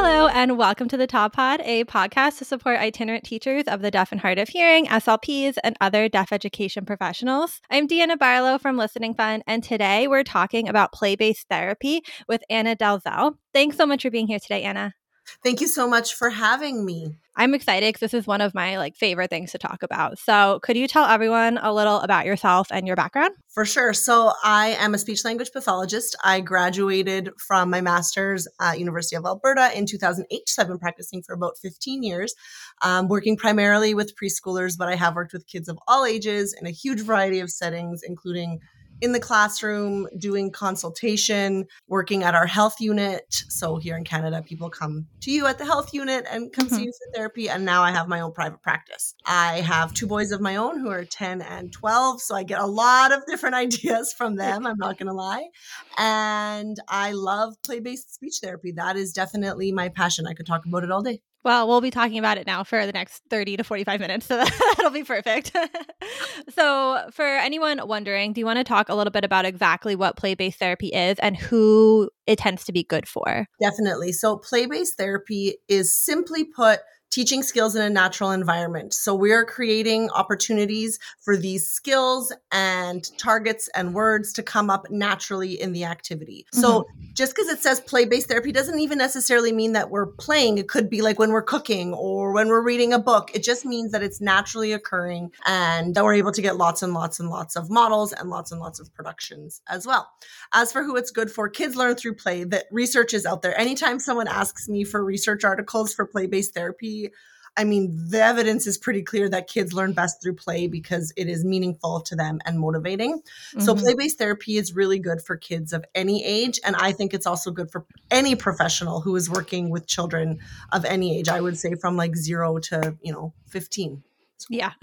Hello, and welcome to the TOD Pod, a podcast to support itinerant teachers of the deaf and hard of hearing, SLPs, and other deaf education professionals. I'm Deanna Barlow from Listening Fun, and today we're talking about play based therapy with Anna Dalziel. Thanks so much for being here today, Anna. Thank you so much for having me. I'm excited because this is one of my like favorite things to talk about. So, could you tell everyone a little about yourself and your background? For sure. So, I am a speech language pathologist. I graduated from my master's at University of Alberta in 2008. So, I've been practicing for about 15 years, um, working primarily with preschoolers, but I have worked with kids of all ages in a huge variety of settings, including in the classroom doing consultation, working at our health unit. So here in Canada, people come to you at the health unit and come mm-hmm. see you for therapy. And now I have my own private practice. I have two boys of my own who are 10 and 12. So I get a lot of different ideas from them. I'm not going to lie. And I love play based speech therapy. That is definitely my passion. I could talk about it all day. Well, we'll be talking about it now for the next 30 to 45 minutes. So that'll be perfect. so, for anyone wondering, do you want to talk a little bit about exactly what play based therapy is and who it tends to be good for? Definitely. So, play based therapy is simply put, teaching skills in a natural environment. So we are creating opportunities for these skills and targets and words to come up naturally in the activity. Mm-hmm. So just because it says play based therapy doesn't even necessarily mean that we're playing. It could be like when we're cooking or when we're reading a book. It just means that it's naturally occurring and that we're able to get lots and lots and lots of models and lots and lots of productions as well. As for who it's good for, kids learn through play. That research is out there. Anytime someone asks me for research articles for play based therapy, I mean, the evidence is pretty clear that kids learn best through play because it is meaningful to them and motivating. Mm-hmm. So, play based therapy is really good for kids of any age. And I think it's also good for any professional who is working with children of any age. I would say from like zero to, you know, 15. Yeah,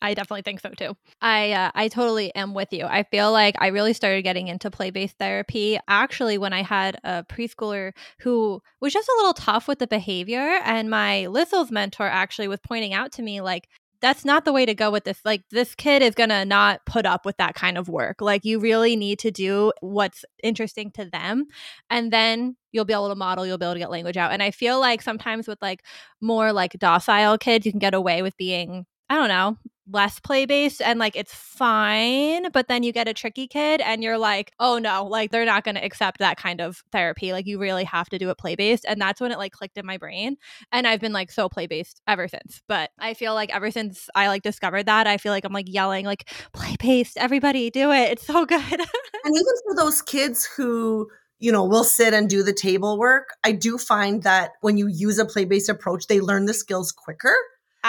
I definitely think so too. I uh, I totally am with you. I feel like I really started getting into play based therapy actually when I had a preschooler who was just a little tough with the behavior, and my LSLS mentor actually was pointing out to me like that's not the way to go with this. Like, this kid is going to not put up with that kind of work. Like, you really need to do what's interesting to them. And then you'll be able to model, you'll be able to get language out. And I feel like sometimes with like more like docile kids, you can get away with being, I don't know, less play based and like it's fine but then you get a tricky kid and you're like oh no like they're not going to accept that kind of therapy like you really have to do it play based and that's when it like clicked in my brain and i've been like so play based ever since but i feel like ever since i like discovered that i feel like i'm like yelling like play based everybody do it it's so good and even for those kids who you know, will sit and do the table work. I do find that when you use a play based approach, they learn the skills quicker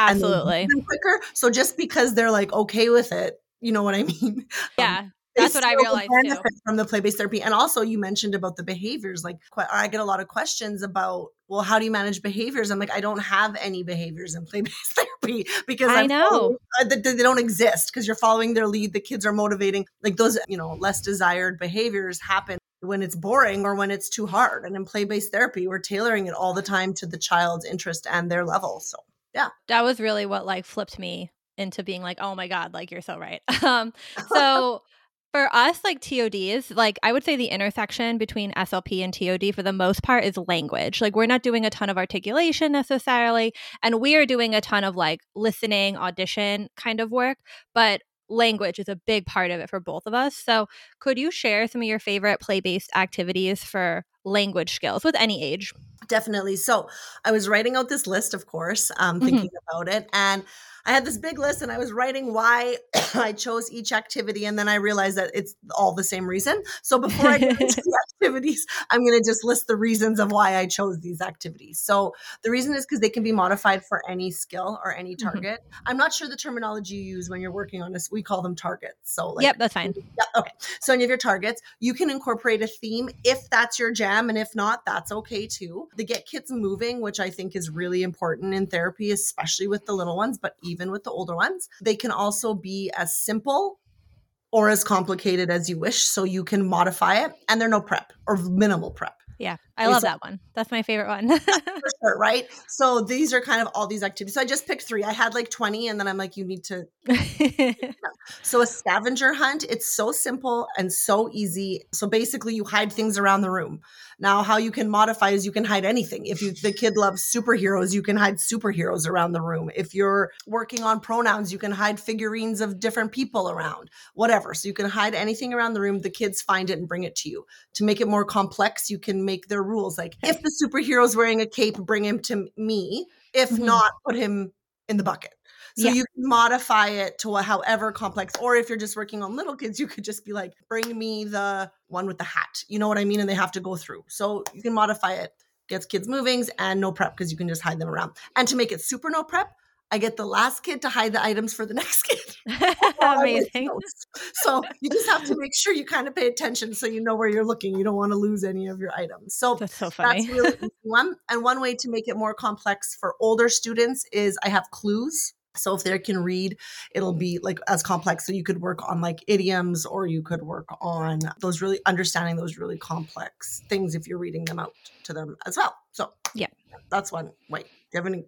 Absolutely. quicker. So just because they're like okay with it, you know what I mean? Yeah. Um, that's what I realized too. From the play based therapy. And also, you mentioned about the behaviors. Like, I get a lot of questions about, well, how do you manage behaviors? I'm like, I don't have any behaviors in play based therapy because I know uh, they, they don't exist because you're following their lead. The kids are motivating. Like, those, you know, less desired behaviors happen when it's boring or when it's too hard. And in play based therapy, we're tailoring it all the time to the child's interest and their level. So yeah. that was really what like flipped me into being like oh my god like you're so right. Um so for us like tods like i would say the intersection between slp and tod for the most part is language. Like we're not doing a ton of articulation necessarily and we are doing a ton of like listening audition kind of work but language is a big part of it for both of us. So could you share some of your favorite play-based activities for language skills with any age Definitely. So I was writing out this list, of course, um, thinking mm-hmm. about it. And I had this big list and I was writing why I chose each activity. And then I realized that it's all the same reason. So before I get into the activities, I'm going to just list the reasons of why I chose these activities. So the reason is because they can be modified for any skill or any mm-hmm. target. Mm-hmm. I'm not sure the terminology you use when you're working on this. We call them targets. So, like, yep, that's fine. Yeah, okay. So, any of your targets, you can incorporate a theme if that's your jam. And if not, that's okay too. They get kids moving, which I think is really important in therapy, especially with the little ones, but even with the older ones. They can also be as simple or as complicated as you wish. So you can modify it and they're no prep or minimal prep. Yeah. I love that one. That's my favorite one. for sure, right? So these are kind of all these activities. So I just picked three. I had like 20, and then I'm like, you need to. so a scavenger hunt, it's so simple and so easy. So basically, you hide things around the room. Now, how you can modify is you can hide anything. If you the kid loves superheroes, you can hide superheroes around the room. If you're working on pronouns, you can hide figurines of different people around. Whatever. So you can hide anything around the room. The kids find it and bring it to you. To make it more complex, you can make their rules like if the superhero's wearing a cape, bring him to me. If mm-hmm. not, put him in the bucket. So yeah. you can modify it to however complex. Or if you're just working on little kids, you could just be like, bring me the one with the hat. You know what I mean? And they have to go through. So you can modify it, gets kids movings and no prep because you can just hide them around. And to make it super no prep, I get the last kid to hide the items for the next kid. Amazing. so you just have to make sure you kind of pay attention so you know where you're looking. You don't want to lose any of your items. So that's so funny. That's really one. And one way to make it more complex for older students is I have clues. So if they can read, it'll be like as complex. So you could work on like idioms or you could work on those really understanding those really complex things if you're reading them out to them as well. So yeah, that's one way. Do you have any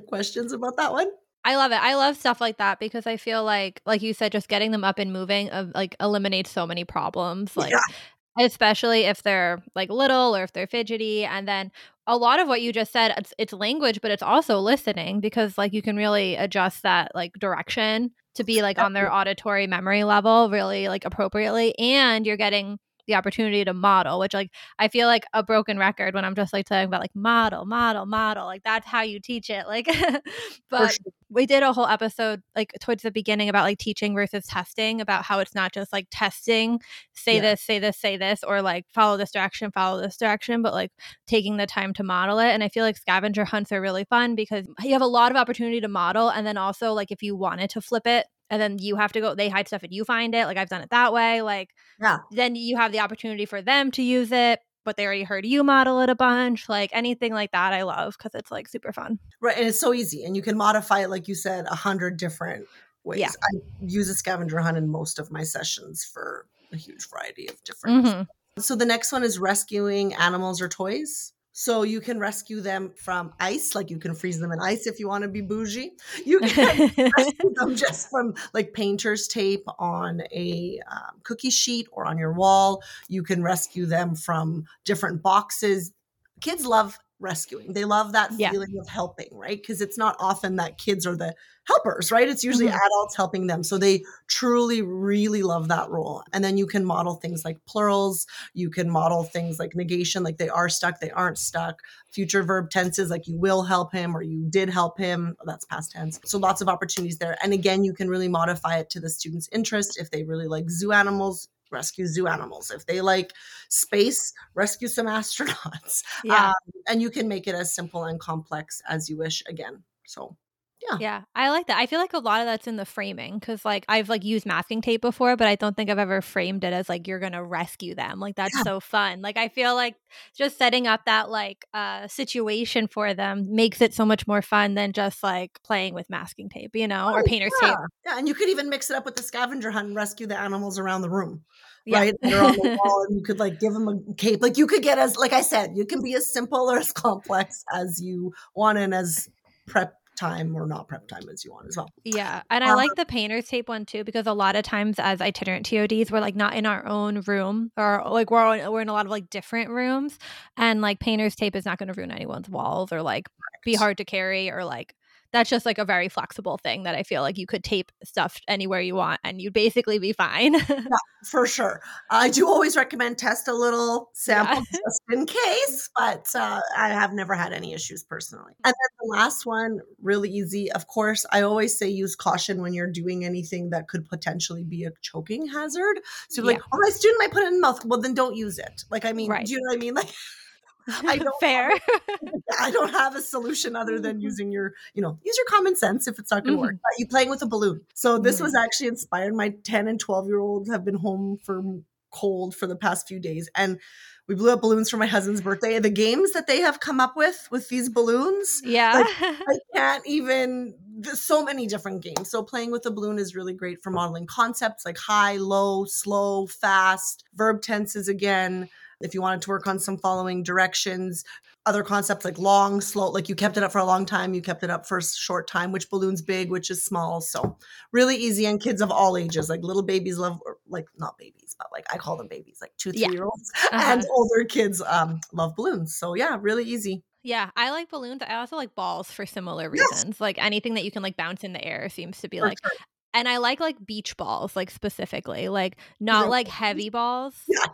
questions about that one? I love it. I love stuff like that because I feel like, like you said, just getting them up and moving, uh, like eliminates so many problems. Like, yeah. especially if they're like little or if they're fidgety, and then a lot of what you just said, it's, it's language, but it's also listening because like you can really adjust that like direction to be like on their auditory memory level really like appropriately, and you're getting the opportunity to model, which like I feel like a broken record when I'm just like talking about like model, model, model. Like that's how you teach it. Like but sure. we did a whole episode like towards the beginning about like teaching versus testing, about how it's not just like testing, say yeah. this, say this, say this, or like follow this direction, follow this direction, but like taking the time to model it. And I feel like scavenger hunts are really fun because you have a lot of opportunity to model. And then also like if you wanted to flip it and then you have to go they hide stuff and you find it like i've done it that way like yeah then you have the opportunity for them to use it but they already heard you model it a bunch like anything like that i love because it's like super fun right and it's so easy and you can modify it like you said a hundred different ways yeah. i use a scavenger hunt in most of my sessions for a huge variety of different mm-hmm. so the next one is rescuing animals or toys so you can rescue them from ice, like you can freeze them in ice if you want to be bougie. You can rescue them just from like painter's tape on a um, cookie sheet or on your wall. You can rescue them from different boxes. Kids love rescuing. They love that yeah. feeling of helping, right? Because it's not often that kids are the helpers, right? It's usually mm-hmm. adults helping them. So they truly, really love that role. And then you can model things like plurals. You can model things like negation, like they are stuck, they aren't stuck. Future verb tenses, like you will help him or you did help him. That's past tense. So lots of opportunities there. And again, you can really modify it to the student's interest. If they really like zoo animals, rescue zoo animals. If they like space, rescue some astronauts. Yeah. Um, and you can make it as simple and complex as you wish again. So yeah. Yeah. I like that. I feel like a lot of that's in the framing because like I've like used masking tape before, but I don't think I've ever framed it as like you're gonna rescue them. Like that's yeah. so fun. Like I feel like just setting up that like uh situation for them makes it so much more fun than just like playing with masking tape, you know, oh, or painter's yeah. tape. Yeah, and you could even mix it up with the scavenger hunt and rescue the animals around the room. Yeah. Right, they're on the wall, and you could like give them a cape. Like you could get as, like I said, you can be as simple or as complex as you want, and as prep time or not prep time as you want as well. Yeah. And I um, like the painter's tape one too because a lot of times as itinerant TODs we're like not in our own room or like we're we're in a lot of like different rooms and like painter's tape is not going to ruin anyone's walls or like be hard to carry or like that's just like a very flexible thing that I feel like you could tape stuff anywhere you want and you'd basically be fine. yeah, for sure. I do always recommend test a little sample yeah. just in case, but uh, I have never had any issues personally. And then the last one, really easy. Of course, I always say use caution when you're doing anything that could potentially be a choking hazard. So, yeah. like, oh, my student might put it in the mouth. Well, then don't use it. Like, I mean, right. do you know what I mean? Like, I don't fair. Have, I don't have a solution other than mm-hmm. using your, you know, use your common sense if it's not going to mm-hmm. work. you playing with a balloon. So this mm-hmm. was actually inspired. My 10 and 12 year olds have been home for cold for the past few days and we blew up balloons for my husband's birthday. The games that they have come up with with these balloons, yeah, like, I can't even. There's so many different games. So playing with a balloon is really great for modeling concepts like high, low, slow, fast, verb tenses again if you wanted to work on some following directions, other concepts like long, slow, like you kept it up for a long time, you kept it up for a short time, which balloon's big, which is small. So really easy. And kids of all ages, like little babies love, like not babies, but like I call them babies, like two, three yeah. year olds, uh-huh. and older kids um, love balloons. So yeah, really easy. Yeah, I like balloons. I also like balls for similar reasons. Yes. Like anything that you can like bounce in the air seems to be for like sure and I like like beach balls, like specifically, like not like heavy balls. Yeah,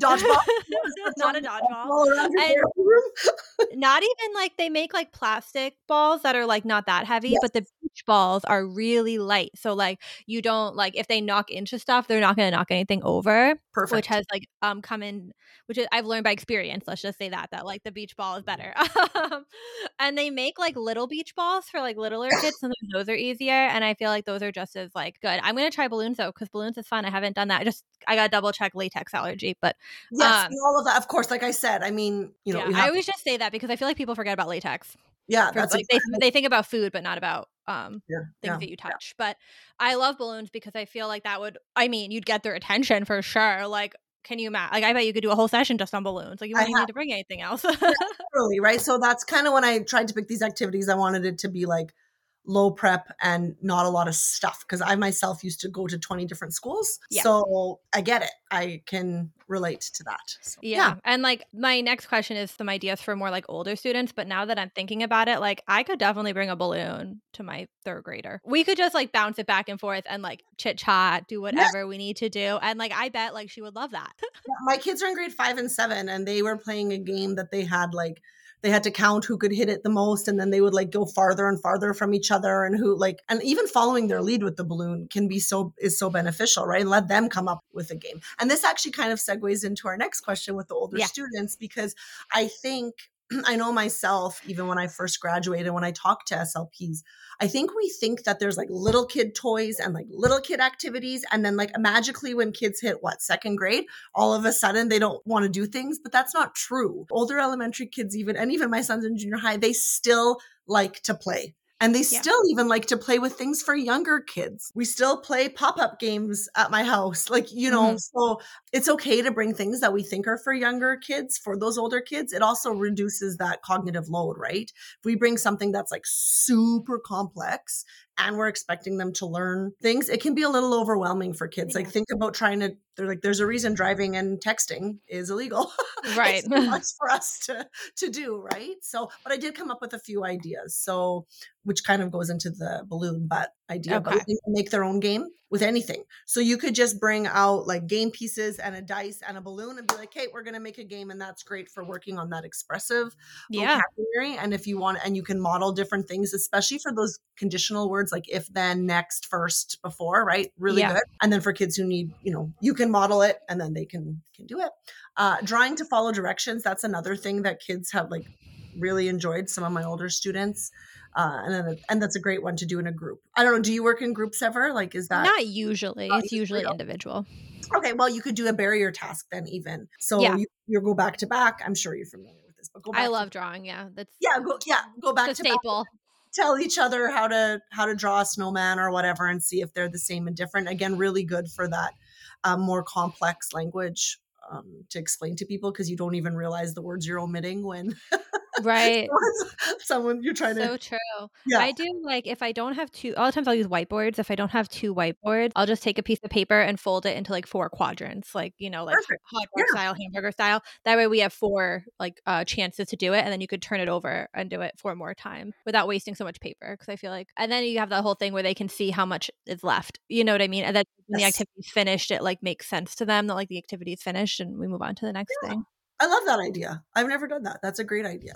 dodgeball. not a dodgeball. not even like they make like plastic balls that are like not that heavy, yes. but the beach balls are really light. So like you don't like if they knock into stuff, they're not going to knock anything over. Perfect. Which has like um come in, which is, I've learned by experience. Let's just say that that like the beach ball is better. and they make like little beach balls for like littler kids, so those are easier. And I feel like those are just as like good. I'm gonna try balloons though because balloons is fun. I haven't done that. I just I got to double check latex allergy, but yes, um, all of that. Of course, like I said, I mean, you know, yeah, I always just say that because I feel like people forget about latex. Yeah, that's like they, they think about food, but not about um yeah, things yeah, that you touch. Yeah. But I love balloons because I feel like that would. I mean, you'd get their attention for sure. Like can you imagine? Like, I bet you could do a whole session just on balloons. Like, you wouldn't need to bring anything else. really, right? So that's kind of when I tried to pick these activities. I wanted it to be like low prep and not a lot of stuff because I myself used to go to 20 different schools. Yeah. So I get it. I can relate to that. So, yeah. yeah. And like my next question is some ideas for more like older students. But now that I'm thinking about it, like I could definitely bring a balloon to my third grader. We could just like bounce it back and forth and like chit chat, do whatever yeah. we need to do. And like I bet like she would love that. my kids are in grade five and seven and they were playing a game that they had like they had to count who could hit it the most and then they would like go farther and farther from each other and who like and even following their lead with the balloon can be so is so beneficial right and let them come up with a game and this actually kind of segues into our next question with the older yeah. students because i think I know myself, even when I first graduated, when I talk to SLPs, I think we think that there's like little kid toys and like little kid activities. And then, like, magically, when kids hit what, second grade, all of a sudden they don't want to do things. But that's not true. Older elementary kids, even, and even my sons in junior high, they still like to play. And they yeah. still even like to play with things for younger kids. We still play pop up games at my house. Like, you know, mm-hmm. so it's okay to bring things that we think are for younger kids for those older kids. It also reduces that cognitive load, right? If we bring something that's like super complex and we're expecting them to learn things, it can be a little overwhelming for kids. Yeah. Like, think about trying to, they're like, there's a reason driving and texting is illegal. Right. it's much for us to, to do, right? So, but I did come up with a few ideas. So, which kind of goes into the balloon butt idea, okay. but they can make their own game with anything. So you could just bring out like game pieces and a dice and a balloon and be like, hey, we're going to make a game. And that's great for working on that expressive yeah. vocabulary. And if you want, and you can model different things, especially for those conditional words like if, then, next, first, before, right? Really yeah. good. And then for kids who need, you know, you can model it and then they can can do it. Uh, drawing to follow directions. That's another thing that kids have like really enjoyed. Some of my older students uh, and then, and that's a great one to do in a group. I don't know. Do you work in groups ever? Like, is that not usually? It's usually individual. Okay, well, you could do a barrier task then, even. So yeah. you, you go back to back. I'm sure you're familiar with this, but go. Back I love drawing. Yeah, that's yeah, go yeah, go back to staple. Back, tell each other how to how to draw a snowman or whatever, and see if they're the same and different. Again, really good for that um, more complex language um, to explain to people because you don't even realize the words you're omitting when right someone you're trying so to so true yeah i do like if i don't have two all the times i'll use whiteboards if i don't have two whiteboards i'll just take a piece of paper and fold it into like four quadrants like you know like Perfect. hot dog yeah. style hamburger style that way we have four like uh chances to do it and then you could turn it over and do it four more times without wasting so much paper because i feel like and then you have that whole thing where they can see how much is left you know what i mean and then when yes. the activity's finished it like makes sense to them that like the activity is finished and we move on to the next yeah. thing I love that idea. I've never done that. That's a great idea.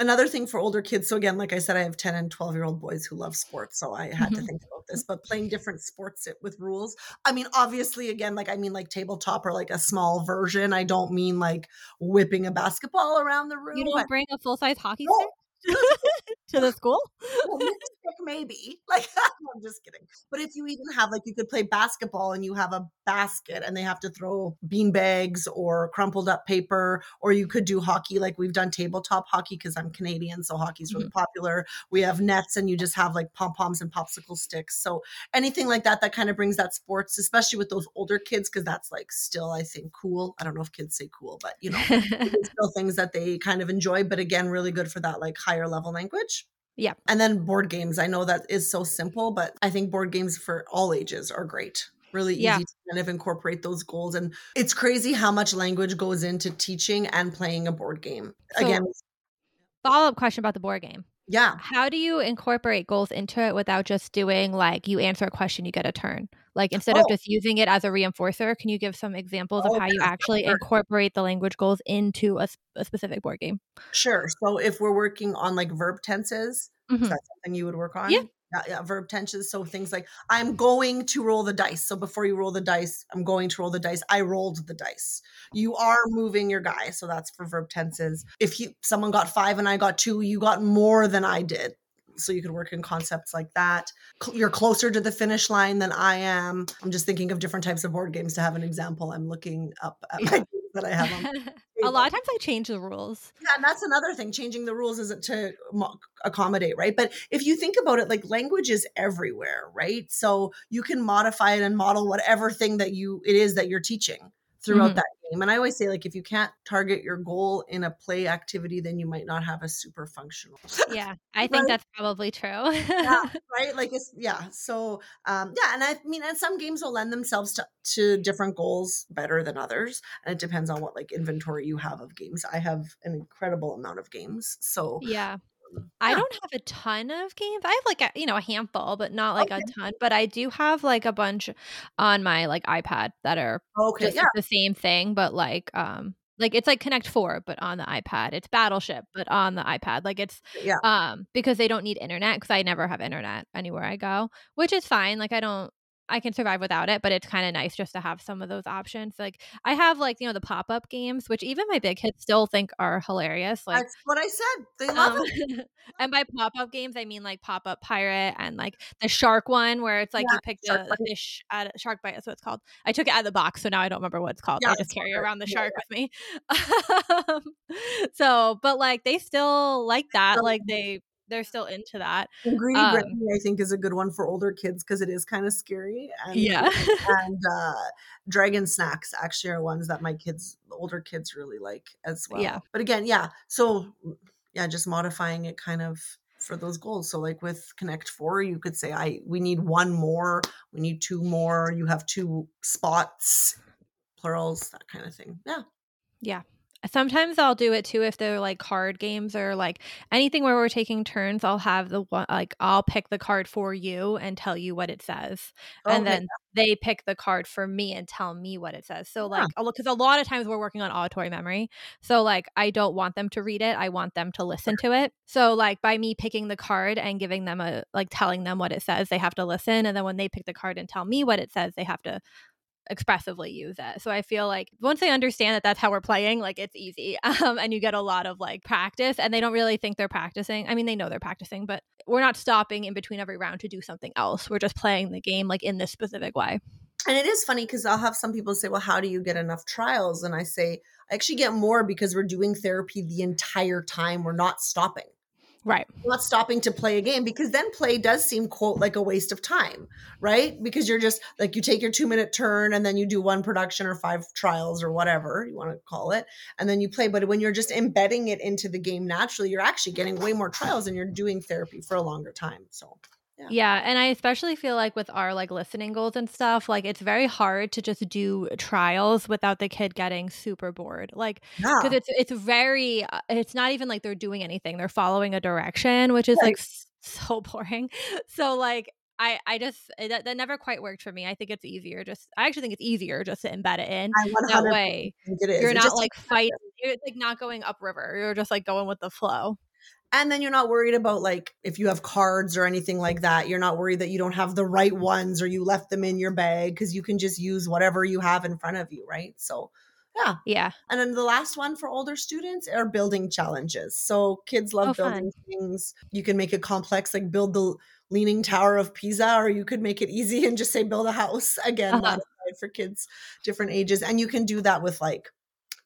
Another thing for older kids. So again, like I said, I have 10 and 12 year old boys who love sports. So I had mm-hmm. to think about this, but playing different sports with rules. I mean, obviously, again, like I mean like tabletop or like a small version. I don't mean like whipping a basketball around the room. You don't bring a full size hockey stick? to the school? stick, maybe. Like, I'm just kidding. But if you even have, like, you could play basketball and you have a basket and they have to throw bean bags or crumpled up paper, or you could do hockey, like we've done tabletop hockey because I'm Canadian, so hockey's really mm-hmm. popular. We have nets and you just have like pom poms and popsicle sticks. So anything like that, that kind of brings that sports, especially with those older kids, because that's like still, I think, cool. I don't know if kids say cool, but you know, still things that they kind of enjoy. But again, really good for that like higher level language. Yeah. And then board games. I know that is so simple, but I think board games for all ages are great. Really easy yeah. to kind of incorporate those goals. And it's crazy how much language goes into teaching and playing a board game. So, Again, follow up question about the board game. Yeah. How do you incorporate goals into it without just doing like you answer a question, you get a turn? Like instead oh. of just using it as a reinforcer, can you give some examples oh, of how you actually incorporate the language goals into a, a, specific board game? Sure. So if we're working on like verb tenses, mm-hmm. something you would work on? Yeah. Yeah, yeah, verb tenses. So things like I'm going to roll the dice. So before you roll the dice, I'm going to roll the dice. I rolled the dice. You are moving your guy. So that's for verb tenses. If you someone got five and I got two, you got more than I did. So you could work in concepts like that. You're closer to the finish line than I am. I'm just thinking of different types of board games to have an example. I'm looking up at my that I have on. a lot of times I change the rules. Yeah, and that's another thing. Changing the rules isn't to accommodate, right? But if you think about it, like language is everywhere, right? So you can modify it and model whatever thing that you it is that you're teaching throughout mm-hmm. that game. And I always say, like, if you can't target your goal in a play activity, then you might not have a super functional. Yeah, I think right? that's probably true. yeah, right. Like, it's yeah. So, um, yeah, and I mean, and some games will lend themselves to to different goals better than others, and it depends on what like inventory you have of games. I have an incredible amount of games, so yeah. I don't have a ton of games. I have like a you know a handful, but not like okay. a ton. But I do have like a bunch on my like iPad that are okay, just yeah. the same thing, but like um like it's like Connect Four, but on the iPad. It's Battleship, but on the iPad. Like it's yeah. um because they don't need internet because I never have internet anywhere I go, which is fine. Like I don't I can survive without it, but it's kind of nice just to have some of those options. Like I have like, you know, the pop-up games, which even my big kids still think are hilarious. Like That's what I said. They love um, it. and by pop-up games, I mean like pop-up pirate and like the shark one where it's like yeah, you pick the, fish at a shark bite, that's what it's called. I took it out of the box, so now I don't remember what it's called. Yeah, I just carry around the shark yeah. with me. so, but like they still like that. Like they they're still into that. Greedy um, Granny, I think, is a good one for older kids because it is kind of scary. And, yeah. and uh, Dragon Snacks actually are ones that my kids, older kids, really like as well. Yeah. But again, yeah. So yeah, just modifying it kind of for those goals. So like with Connect 4, you could say I we need one more, we need two more, you have two spots, plurals, that kind of thing. Yeah. Yeah. Sometimes I'll do it too if they're like card games or like anything where we're taking turns. I'll have the one like I'll pick the card for you and tell you what it says, oh, okay. and then they pick the card for me and tell me what it says. So like, because a lot of times we're working on auditory memory, so like I don't want them to read it. I want them to listen to it. So like by me picking the card and giving them a like telling them what it says, they have to listen, and then when they pick the card and tell me what it says, they have to expressively use it. So I feel like once they understand that that's how we're playing, like it's easy. Um, and you get a lot of like practice and they don't really think they're practicing. I mean, they know they're practicing, but we're not stopping in between every round to do something else. We're just playing the game like in this specific way. And it is funny because I'll have some people say, well, how do you get enough trials? And I say, I actually get more because we're doing therapy the entire time. We're not stopping. Right. Not stopping to play a game because then play does seem quote like a waste of time, right? Because you're just like you take your 2 minute turn and then you do one production or five trials or whatever you want to call it and then you play but when you're just embedding it into the game naturally you're actually getting way more trials and you're doing therapy for a longer time. So yeah. yeah. And I especially feel like with our like listening goals and stuff, like it's very hard to just do trials without the kid getting super bored. Like, because yeah. it's, it's very, uh, it's not even like they're doing anything. They're following a direction, which is right. like so boring. So, like, I, I just that, that never quite worked for me. I think it's easier just I actually think it's easier just to embed it in that way. You're not like fighting. You're like not going upriver. You're just like going with the flow. And then you're not worried about like if you have cards or anything like that. You're not worried that you don't have the right ones or you left them in your bag because you can just use whatever you have in front of you, right? So yeah. Yeah. And then the last one for older students are building challenges. So kids love oh, building fun. things. You can make it complex, like build the Leaning Tower of Pisa, or you could make it easy and just say build a house again, uh-huh. for kids different ages. And you can do that with like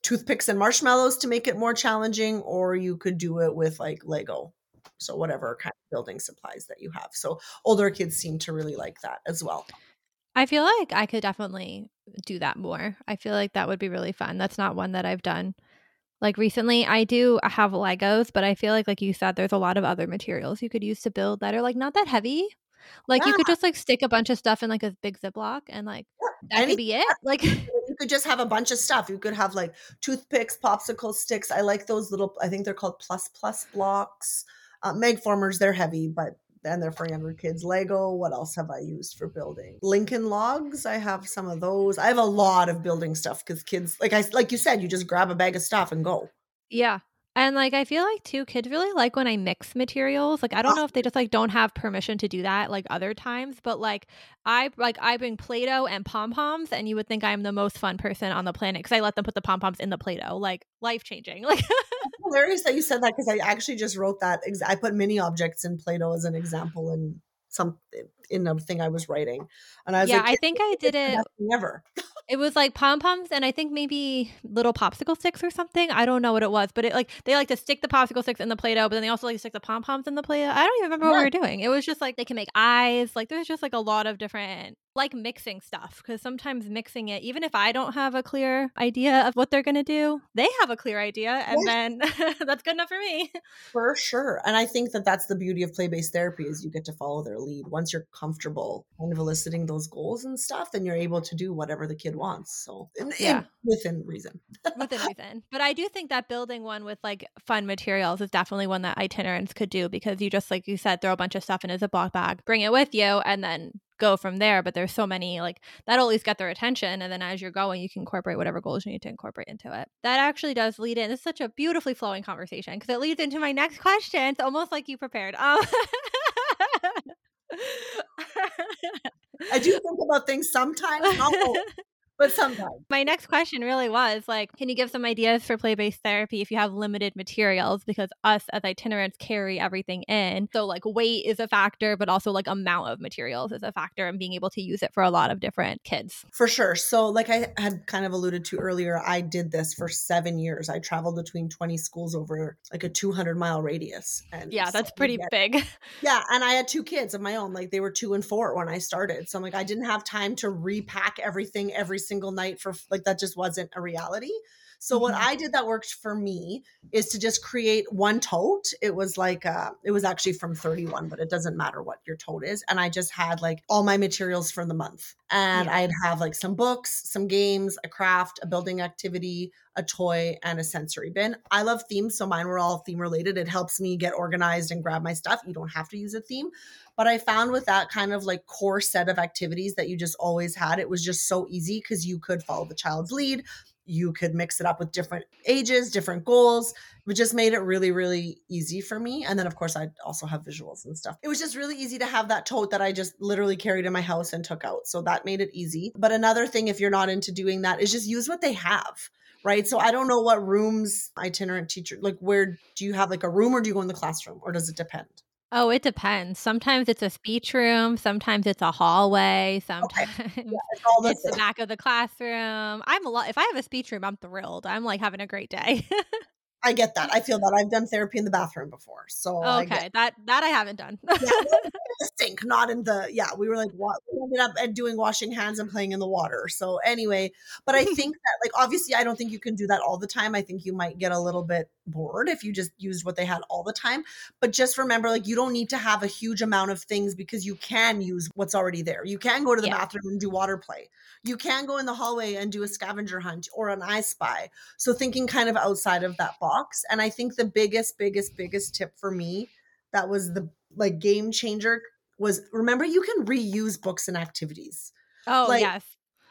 toothpicks and marshmallows to make it more challenging, or you could do it with like Lego. So, whatever kind of building supplies that you have. So, older kids seem to really like that as well. I feel like I could definitely do that more. I feel like that would be really fun. That's not one that I've done. Like recently, I do have Legos, but I feel like, like you said, there's a lot of other materials you could use to build that are like not that heavy. Like yeah. you could just like stick a bunch of stuff in like a big Ziploc and like yeah. that could be it. Like could just have a bunch of stuff. You could have like toothpicks, popsicle sticks. I like those little. I think they're called plus plus blocks. Uh, Magformers, they're heavy, but and they're for younger kids. Lego, what else have I used for building? Lincoln logs, I have some of those. I have a lot of building stuff because kids, like I like you said, you just grab a bag of stuff and go. Yeah. And like I feel like too, kids really like when I mix materials. Like I don't know if they just like don't have permission to do that like other times, but like I like I bring Play-Doh and pom poms, and you would think I'm the most fun person on the planet because I let them put the pom poms in the Play-Doh. Like life changing. Like hilarious that you said that because I actually just wrote that. I put mini objects in Play-Doh as an example in some in a thing I was writing, and I was like, yeah, like, I think I did it never. It was like pom poms and I think maybe little popsicle sticks or something. I don't know what it was, but it like they like to stick the popsicle sticks in the Play Doh, but then they also like to stick the pom poms in the Play Doh. I don't even remember yeah. what we were doing. It was just like they can make eyes. Like there's just like a lot of different like mixing stuff because sometimes mixing it, even if I don't have a clear idea of what they're going to do, they have a clear idea. And then that's good enough for me. For sure. And I think that that's the beauty of play based therapy is you get to follow their lead. Once you're comfortable kind of eliciting those goals and stuff, then you're able to do whatever the kid wants. So, in, yeah. In, within reason. within reason. But I do think that building one with like fun materials is definitely one that itinerants could do because you just, like you said, throw a bunch of stuff in a Ziploc bag, bring it with you, and then go from there. But there's so many, like, that'll at least get their attention. And then as you're going, you can incorporate whatever goals you need to incorporate into it. That actually does lead in. It's such a beautifully flowing conversation because it leads into my next question. It's almost like you prepared. Um, I do think about things sometimes but sometimes. My next question really was like, can you give some ideas for play based therapy if you have limited materials? Because us as itinerants carry everything in. So, like, weight is a factor, but also like amount of materials is a factor and being able to use it for a lot of different kids. For sure. So, like I had kind of alluded to earlier, I did this for seven years. I traveled between 20 schools over like a 200 mile radius. And yeah, that's so pretty big. Yeah. And I had two kids of my own. Like, they were two and four when I started. So, I'm like, I didn't have time to repack everything every single night for like that just wasn't a reality. So mm-hmm. what I did that worked for me is to just create one tote. It was like uh it was actually from 31, but it doesn't matter what your tote is. And I just had like all my materials for the month. And yeah. I'd have like some books, some games, a craft, a building activity, a toy, and a sensory bin. I love themes, so mine were all theme related. It helps me get organized and grab my stuff. You don't have to use a theme. But I found with that kind of like core set of activities that you just always had, it was just so easy because you could follow the child's lead. You could mix it up with different ages, different goals. It just made it really, really easy for me. And then, of course, I also have visuals and stuff. It was just really easy to have that tote that I just literally carried in my house and took out. So that made it easy. But another thing, if you're not into doing that, is just use what they have right? So I don't know what rooms itinerant teacher like where do you have like a room or do you go in the classroom or does it depend? Oh, it depends. Sometimes it's a speech room, sometimes it's a hallway, sometimes okay. yeah, it's, the back of the classroom. I'm a lot if I have a speech room, I'm thrilled. I'm like having a great day. I get that. I feel that. I've done therapy in the bathroom before. So Okay, that that I haven't done. yeah, the sink, not in the yeah, we were like we ended up and doing washing hands and playing in the water. So anyway, but I think that like obviously I don't think you can do that all the time. I think you might get a little bit bored if you just used what they had all the time. But just remember like you don't need to have a huge amount of things because you can use what's already there. You can go to the yeah. bathroom and do water play. You can go in the hallway and do a scavenger hunt or an I spy. So thinking kind of outside of that box. And I think the biggest, biggest, biggest tip for me that was the like game changer was remember you can reuse books and activities. Oh, like, yes.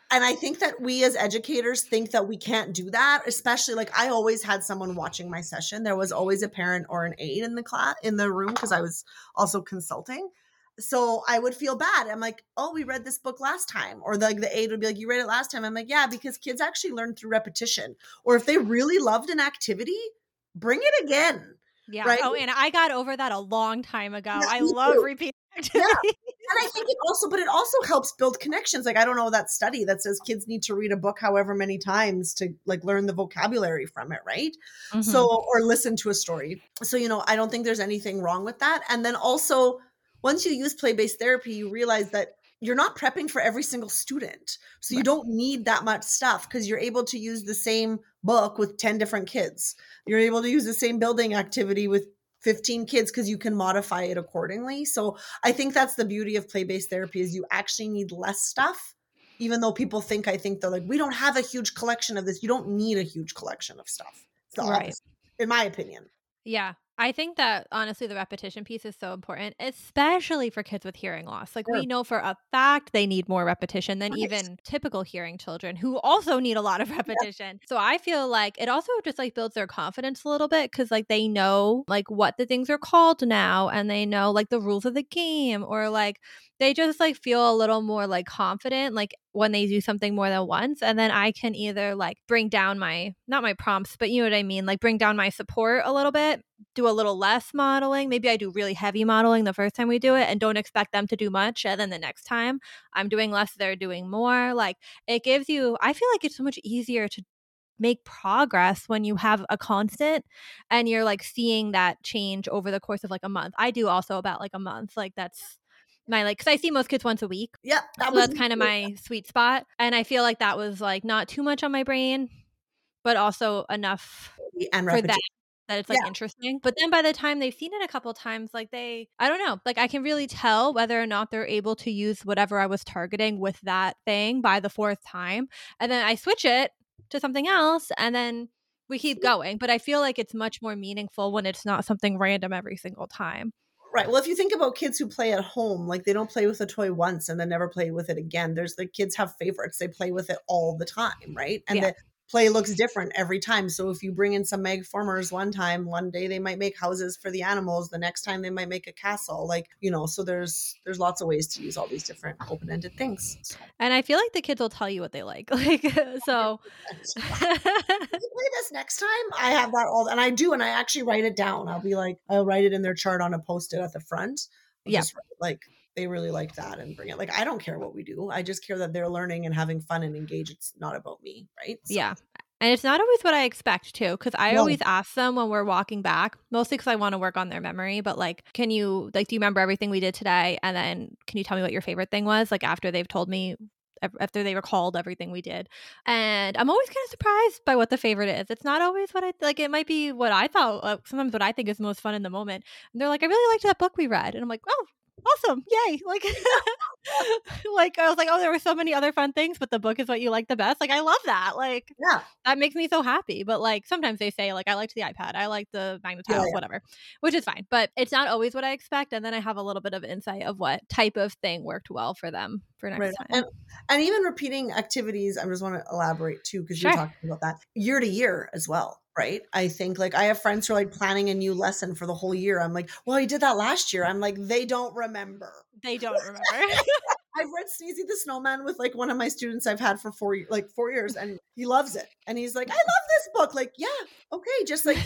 And I think that we as educators think that we can't do that, especially like I always had someone watching my session. There was always a parent or an aide in the class in the room because I was also consulting so I would feel bad. I'm like, oh, we read this book last time. Or the, the aide would be like, you read it last time. I'm like, yeah, because kids actually learn through repetition. Or if they really loved an activity, bring it again. Yeah. Right? Oh, and I got over that a long time ago. Yeah, I love too. repeating. Yeah. And I think it also, but it also helps build connections. Like I don't know that study that says kids need to read a book however many times to like learn the vocabulary from it, right? Mm-hmm. So or listen to a story. So you know, I don't think there's anything wrong with that. And then also once you use play-based therapy, you realize that you're not prepping for every single student. So right. you don't need that much stuff because you're able to use the same book with 10 different kids. You're able to use the same building activity with 15 kids because you can modify it accordingly. So I think that's the beauty of play-based therapy is you actually need less stuff. Even though people think I think they're like, we don't have a huge collection of this. You don't need a huge collection of stuff. right. Opposite, in my opinion. Yeah. I think that honestly, the repetition piece is so important, especially for kids with hearing loss. Like, sure. we know for a fact they need more repetition than nice. even typical hearing children who also need a lot of repetition. So, I feel like it also just like builds their confidence a little bit because, like, they know like what the things are called now and they know like the rules of the game or like they just like feel a little more like confident like when they do something more than once and then i can either like bring down my not my prompts but you know what i mean like bring down my support a little bit do a little less modeling maybe i do really heavy modeling the first time we do it and don't expect them to do much and then the next time i'm doing less they're doing more like it gives you i feel like it's so much easier to make progress when you have a constant and you're like seeing that change over the course of like a month. I do also about like a month. Like that's my like because I see most kids once a week. Yeah, that so that's kind of my sweet spot, and I feel like that was like not too much on my brain, but also enough and for that that it's like yeah. interesting. But then by the time they've seen it a couple times, like they, I don't know, like I can really tell whether or not they're able to use whatever I was targeting with that thing by the fourth time, and then I switch it to something else, and then we keep going. But I feel like it's much more meaningful when it's not something random every single time. Right. Well, if you think about kids who play at home, like they don't play with a toy once and then never play with it again. There's the kids have favorites. They play with it all the time, right? And yeah. the play looks different every time. So if you bring in some Magformers one time, one day they might make houses for the animals, the next time they might make a castle. Like, you know, so there's there's lots of ways to use all these different open-ended things. And I feel like the kids will tell you what they like. Like so play this next time. I have that all and I do and I actually write it down. I'll be like I'll write it in their chart on a post-it at the front. yeah. Like they really like that and bring it. Like I don't care what we do. I just care that they're learning and having fun and engaged. It's not about me, right? So. Yeah. And it's not always what I expect too, because I no. always ask them when we're walking back, mostly because I want to work on their memory. But like, can you like, do you remember everything we did today? And then can you tell me what your favorite thing was? Like after they've told me after they recalled everything we did. And I'm always kind of surprised by what the favorite is. It's not always what I like. It might be what I thought. Uh, sometimes what I think is most fun in the moment. And they're like, I really liked that book we read, and I'm like, oh, awesome yay like like i was like oh there were so many other fun things but the book is what you like the best like i love that like yeah that makes me so happy but like sometimes they say like i liked the ipad i like the magnetized yeah, yeah. whatever which is fine but it's not always what i expect and then i have a little bit of insight of what type of thing worked well for them for next right. time and, and even repeating activities i just want to elaborate too because sure. you're talking about that year to year as well right? I think like I have friends who are like planning a new lesson for the whole year. I'm like, well, you did that last year. I'm like, they don't remember. They don't remember. I've read Sneezy the Snowman with like one of my students I've had for four like four years, and he loves it. And he's like, I love this book. Like, yeah, okay, just like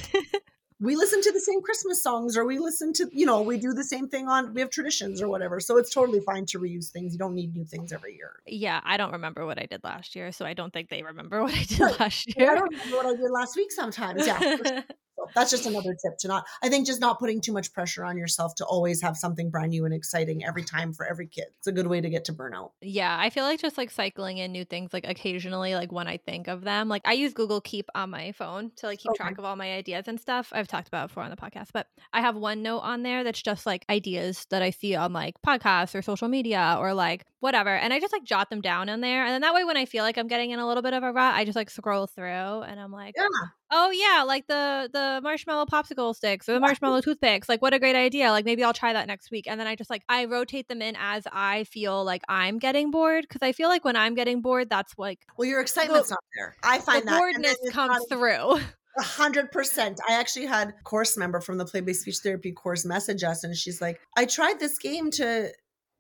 we listen to the same Christmas songs or we listen to, you know, we do the same thing on, we have traditions or whatever. So it's totally fine to reuse things. You don't need new things every year. Yeah. I don't remember what I did last year. So I don't think they remember what I did right. last year. I don't remember what I did last week sometimes. Yeah. that's just another tip to not i think just not putting too much pressure on yourself to always have something brand new and exciting every time for every kid. It's a good way to get to burnout. Yeah i feel like just like cycling in new things like occasionally like when i think of them like i use google keep on my phone to like keep okay. track of all my ideas and stuff. I've talked about before on the podcast but i have one note on there that's just like ideas that i see on like podcasts or social media or like whatever and i just like jot them down in there and then that way when i feel like i'm getting in a little bit of a rut i just like scroll through and i'm like yeah oh yeah, like the the marshmallow popsicle sticks or the marshmallow toothpicks. Like what a great idea. Like maybe I'll try that next week. And then I just like I rotate them in as I feel like I'm getting bored because I feel like when I'm getting bored, that's like well, your excitement's the, not there. I find the that boredness comes through. A hundred percent. I actually had course member from the play based speech therapy course message us, and she's like, "I tried this game to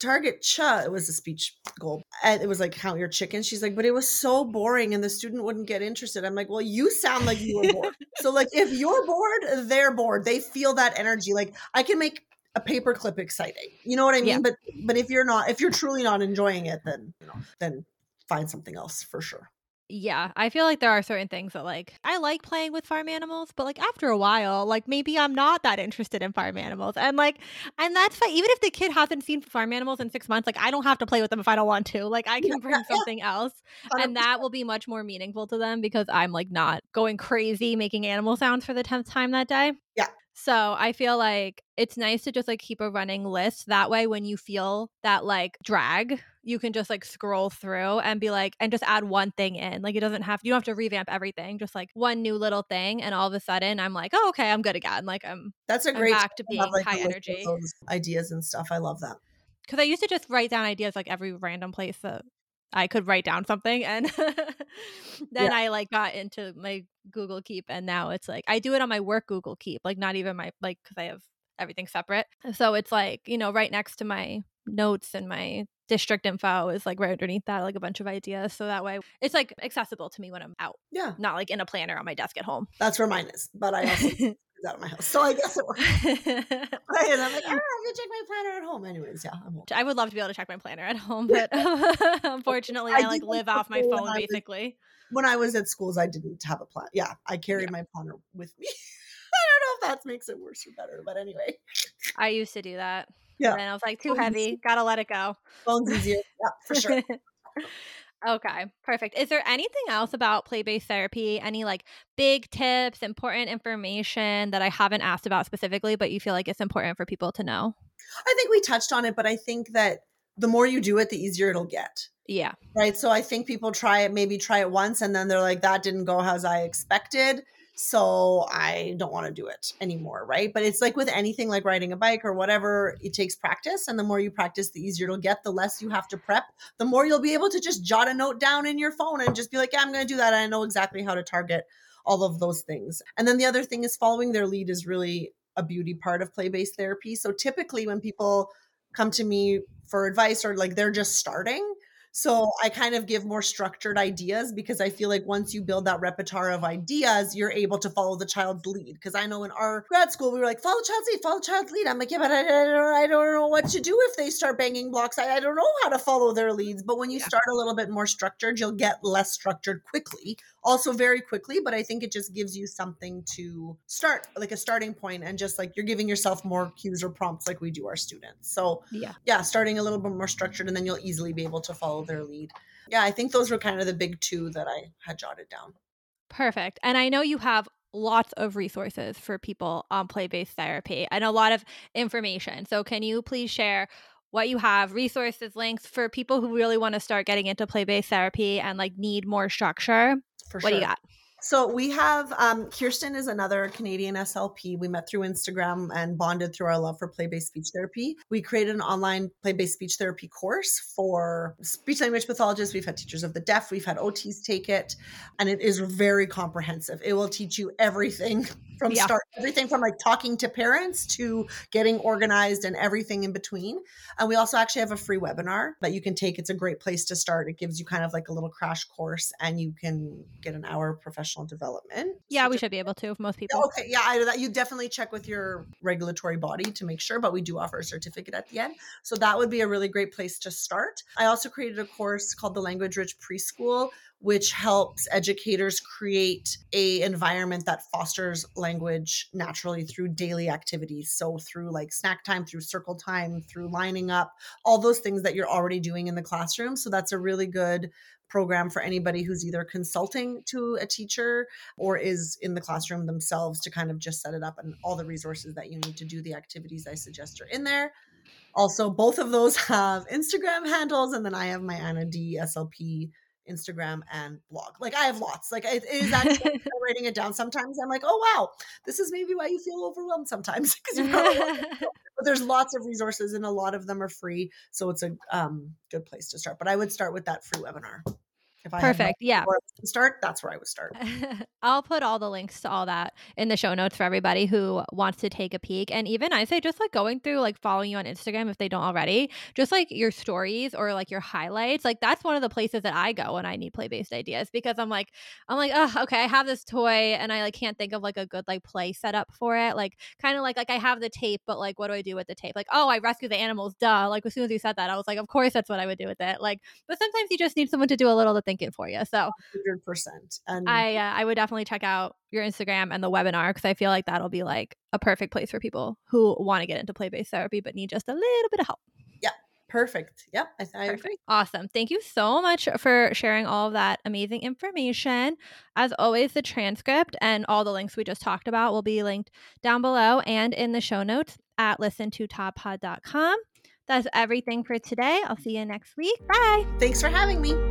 target cha it was a speech goal and it was like count your chickens she's like but it was so boring and the student wouldn't get interested i'm like well you sound like you were bored so like if you're bored they're bored they feel that energy like i can make a paperclip exciting. You know what I mean? Yeah. But but if you're not if you're truly not enjoying it, then you know, then find something else for sure. Yeah, I feel like there are certain things that like I like playing with farm animals, but like after a while, like maybe I'm not that interested in farm animals. And like and that's fine. Even if the kid hasn't seen farm animals in six months, like I don't have to play with them if I don't want to. Like I can bring something else. And that will be much more meaningful to them because I'm like not going crazy making animal sounds for the tenth time that day. Yeah. So I feel like it's nice to just like keep a running list. That way, when you feel that like drag, you can just like scroll through and be like, and just add one thing in. Like it doesn't have, you don't have to revamp everything, just like one new little thing. And all of a sudden, I'm like, oh, okay, I'm good again. Like I'm, That's a I'm great back to being like, high energy. ideas and stuff. I love that. Because I used to just write down ideas like every random place that I could write down something. And then Yeah. I like got into my Google Keep. And now it's like, I do it on my work Google Keep, like not even my, like, because I have everything separate. So it's like, you know, right next to my notes and my district info is like right underneath that, like a bunch of ideas. So that way it's like accessible to me when I'm out, Yeah, not like in a planner on my desk at home. that's where mine is. But I also that at my house, so I guess it works. Right, and I'm like, oh, I can check my planner at home. Anyways, yeah. I would love to be able to check my planner at home, but unfortunately, I I like live off my phone when I was- basically. When I was at schools, I didn't have a plan. Yeah, I carried my planner with me. I don't know if that makes it worse or better, but anyway, I used to do that. Yeah. And I was like, too heavy. Gotta let it go. Bones easier. Yeah, for sure. okay, perfect. Is there anything else about play based therapy? Any like big tips, important information that I haven't asked about specifically, but you feel like it's important for people to know? I think we touched on it, but I think that the more you do it, the easier it'll get. Yeah. right? So I think people try it, maybe try it once, and then they're like, that didn't go as I expected. So I don't want to do it anymore, right? But it's like with anything like riding a bike or whatever, it takes practice. And the more you practice, the easier it'll get, the less you have to prep, the more you'll be able to just jot a note down in your phone and just be like, yeah, I'm going to do that. I know exactly how to target all of those things. And then the other thing is following their lead is really a beauty part of play based therapy. So typically, when people come to me for advice or like they're just starting, so I kind of give more structured ideas because I feel like once you build that repertoire of ideas, you're able to follow the child's lead. Because I know in our grad school, we were like, follow the child's lead, follow the child's lead. I'm like, yeah, but I, I, don't, I don't know what to do if they start banging blocks. I, I don't know how to follow their leads. But when you Yeah. start a little bit more structured, you'll get less structured quickly, also very quickly. But I think it just gives you something to start, like a starting point, and just like you're giving yourself more cues or prompts like we do our students. So Yeah. yeah, starting a little bit more structured, and then you'll easily be able to follow their lead. Yeah, I think those were kind of the big two that I had jotted down. Perfect. And I know you have lots of resources for people on play based therapy and a lot of information. So, can you please share what you have, resources, links for people who really want to start getting into play based therapy and like need more structure? For What do you got? So we have um, Kirsten is another Canadian SLP. We met through Instagram and bonded through our love for play-based speech therapy. We created an online play-based speech therapy course for speech language pathologists. We've had teachers of the deaf. We've had OTs take it, and it is very comprehensive. It will teach you everything from Yeah. start, everything from like talking to parents to getting organized and everything in between. And we also actually have a free webinar that you can take. It's a great place to start. It gives you kind of like a little crash course, and you can get an hour of professional development. Yeah, we should be able to, most people. Okay, yeah, I, that you definitely check with your regulatory body to make sure, but we do offer a certificate at the end. So that would be a really great place to start. I also created a course called the Language Rich Preschool, which helps educators create a environment that fosters language naturally through daily activities. So through like snack time, through circle time, through lining up, all those things that you're already doing in the classroom. So that's a really good program for anybody who's either consulting to a teacher or is in the classroom themselves to kind of just set it up and all the resources that you need to do the activities I suggest are in there. Also, both of those have Instagram handles, and then I have my Anna Dee SLP Instagram and blog. Like I have lots. Like it is actually writing it down. Sometimes I'm like, oh wow, this is maybe why you feel overwhelmed sometimes because a lot but there's lots of resources and a lot of them are free so it's a um, good place to start but i would start with that free webinar If Perfect. Yeah. start, that's where I would start. I'll put all the links to all that in the show notes for everybody who wants to take a peek. And even I say just like going through like following you on Instagram if they don't already, just like your stories or like your highlights. Like that's one of the places that I go when I need play based ideas because I'm like, I'm like, oh, okay, I have this toy and I like can't think of like a good like play setup for it. Like kind of like like I have the tape, but like what do I do with the tape? Like, oh, I rescue the animals, duh. Like as soon as you said that, I was like, of course that's what I would do with it. Like, but sometimes you just need someone to do a little of the for you. So 100%. And I uh, I would definitely check out your Instagram and the webinar because I feel like that'll be like a perfect place for people who want to get into play based therapy but need just a little bit of help. Yeah, perfect. Yep, I, I Perfect. agree. Awesome. Thank you so much for sharing all of that amazing information. As always, the transcript and all the links we just talked about will be linked down below and in the show notes at listen2toddpod.com. That's everything for today. I'll see you next week. Bye. Thanks for having me.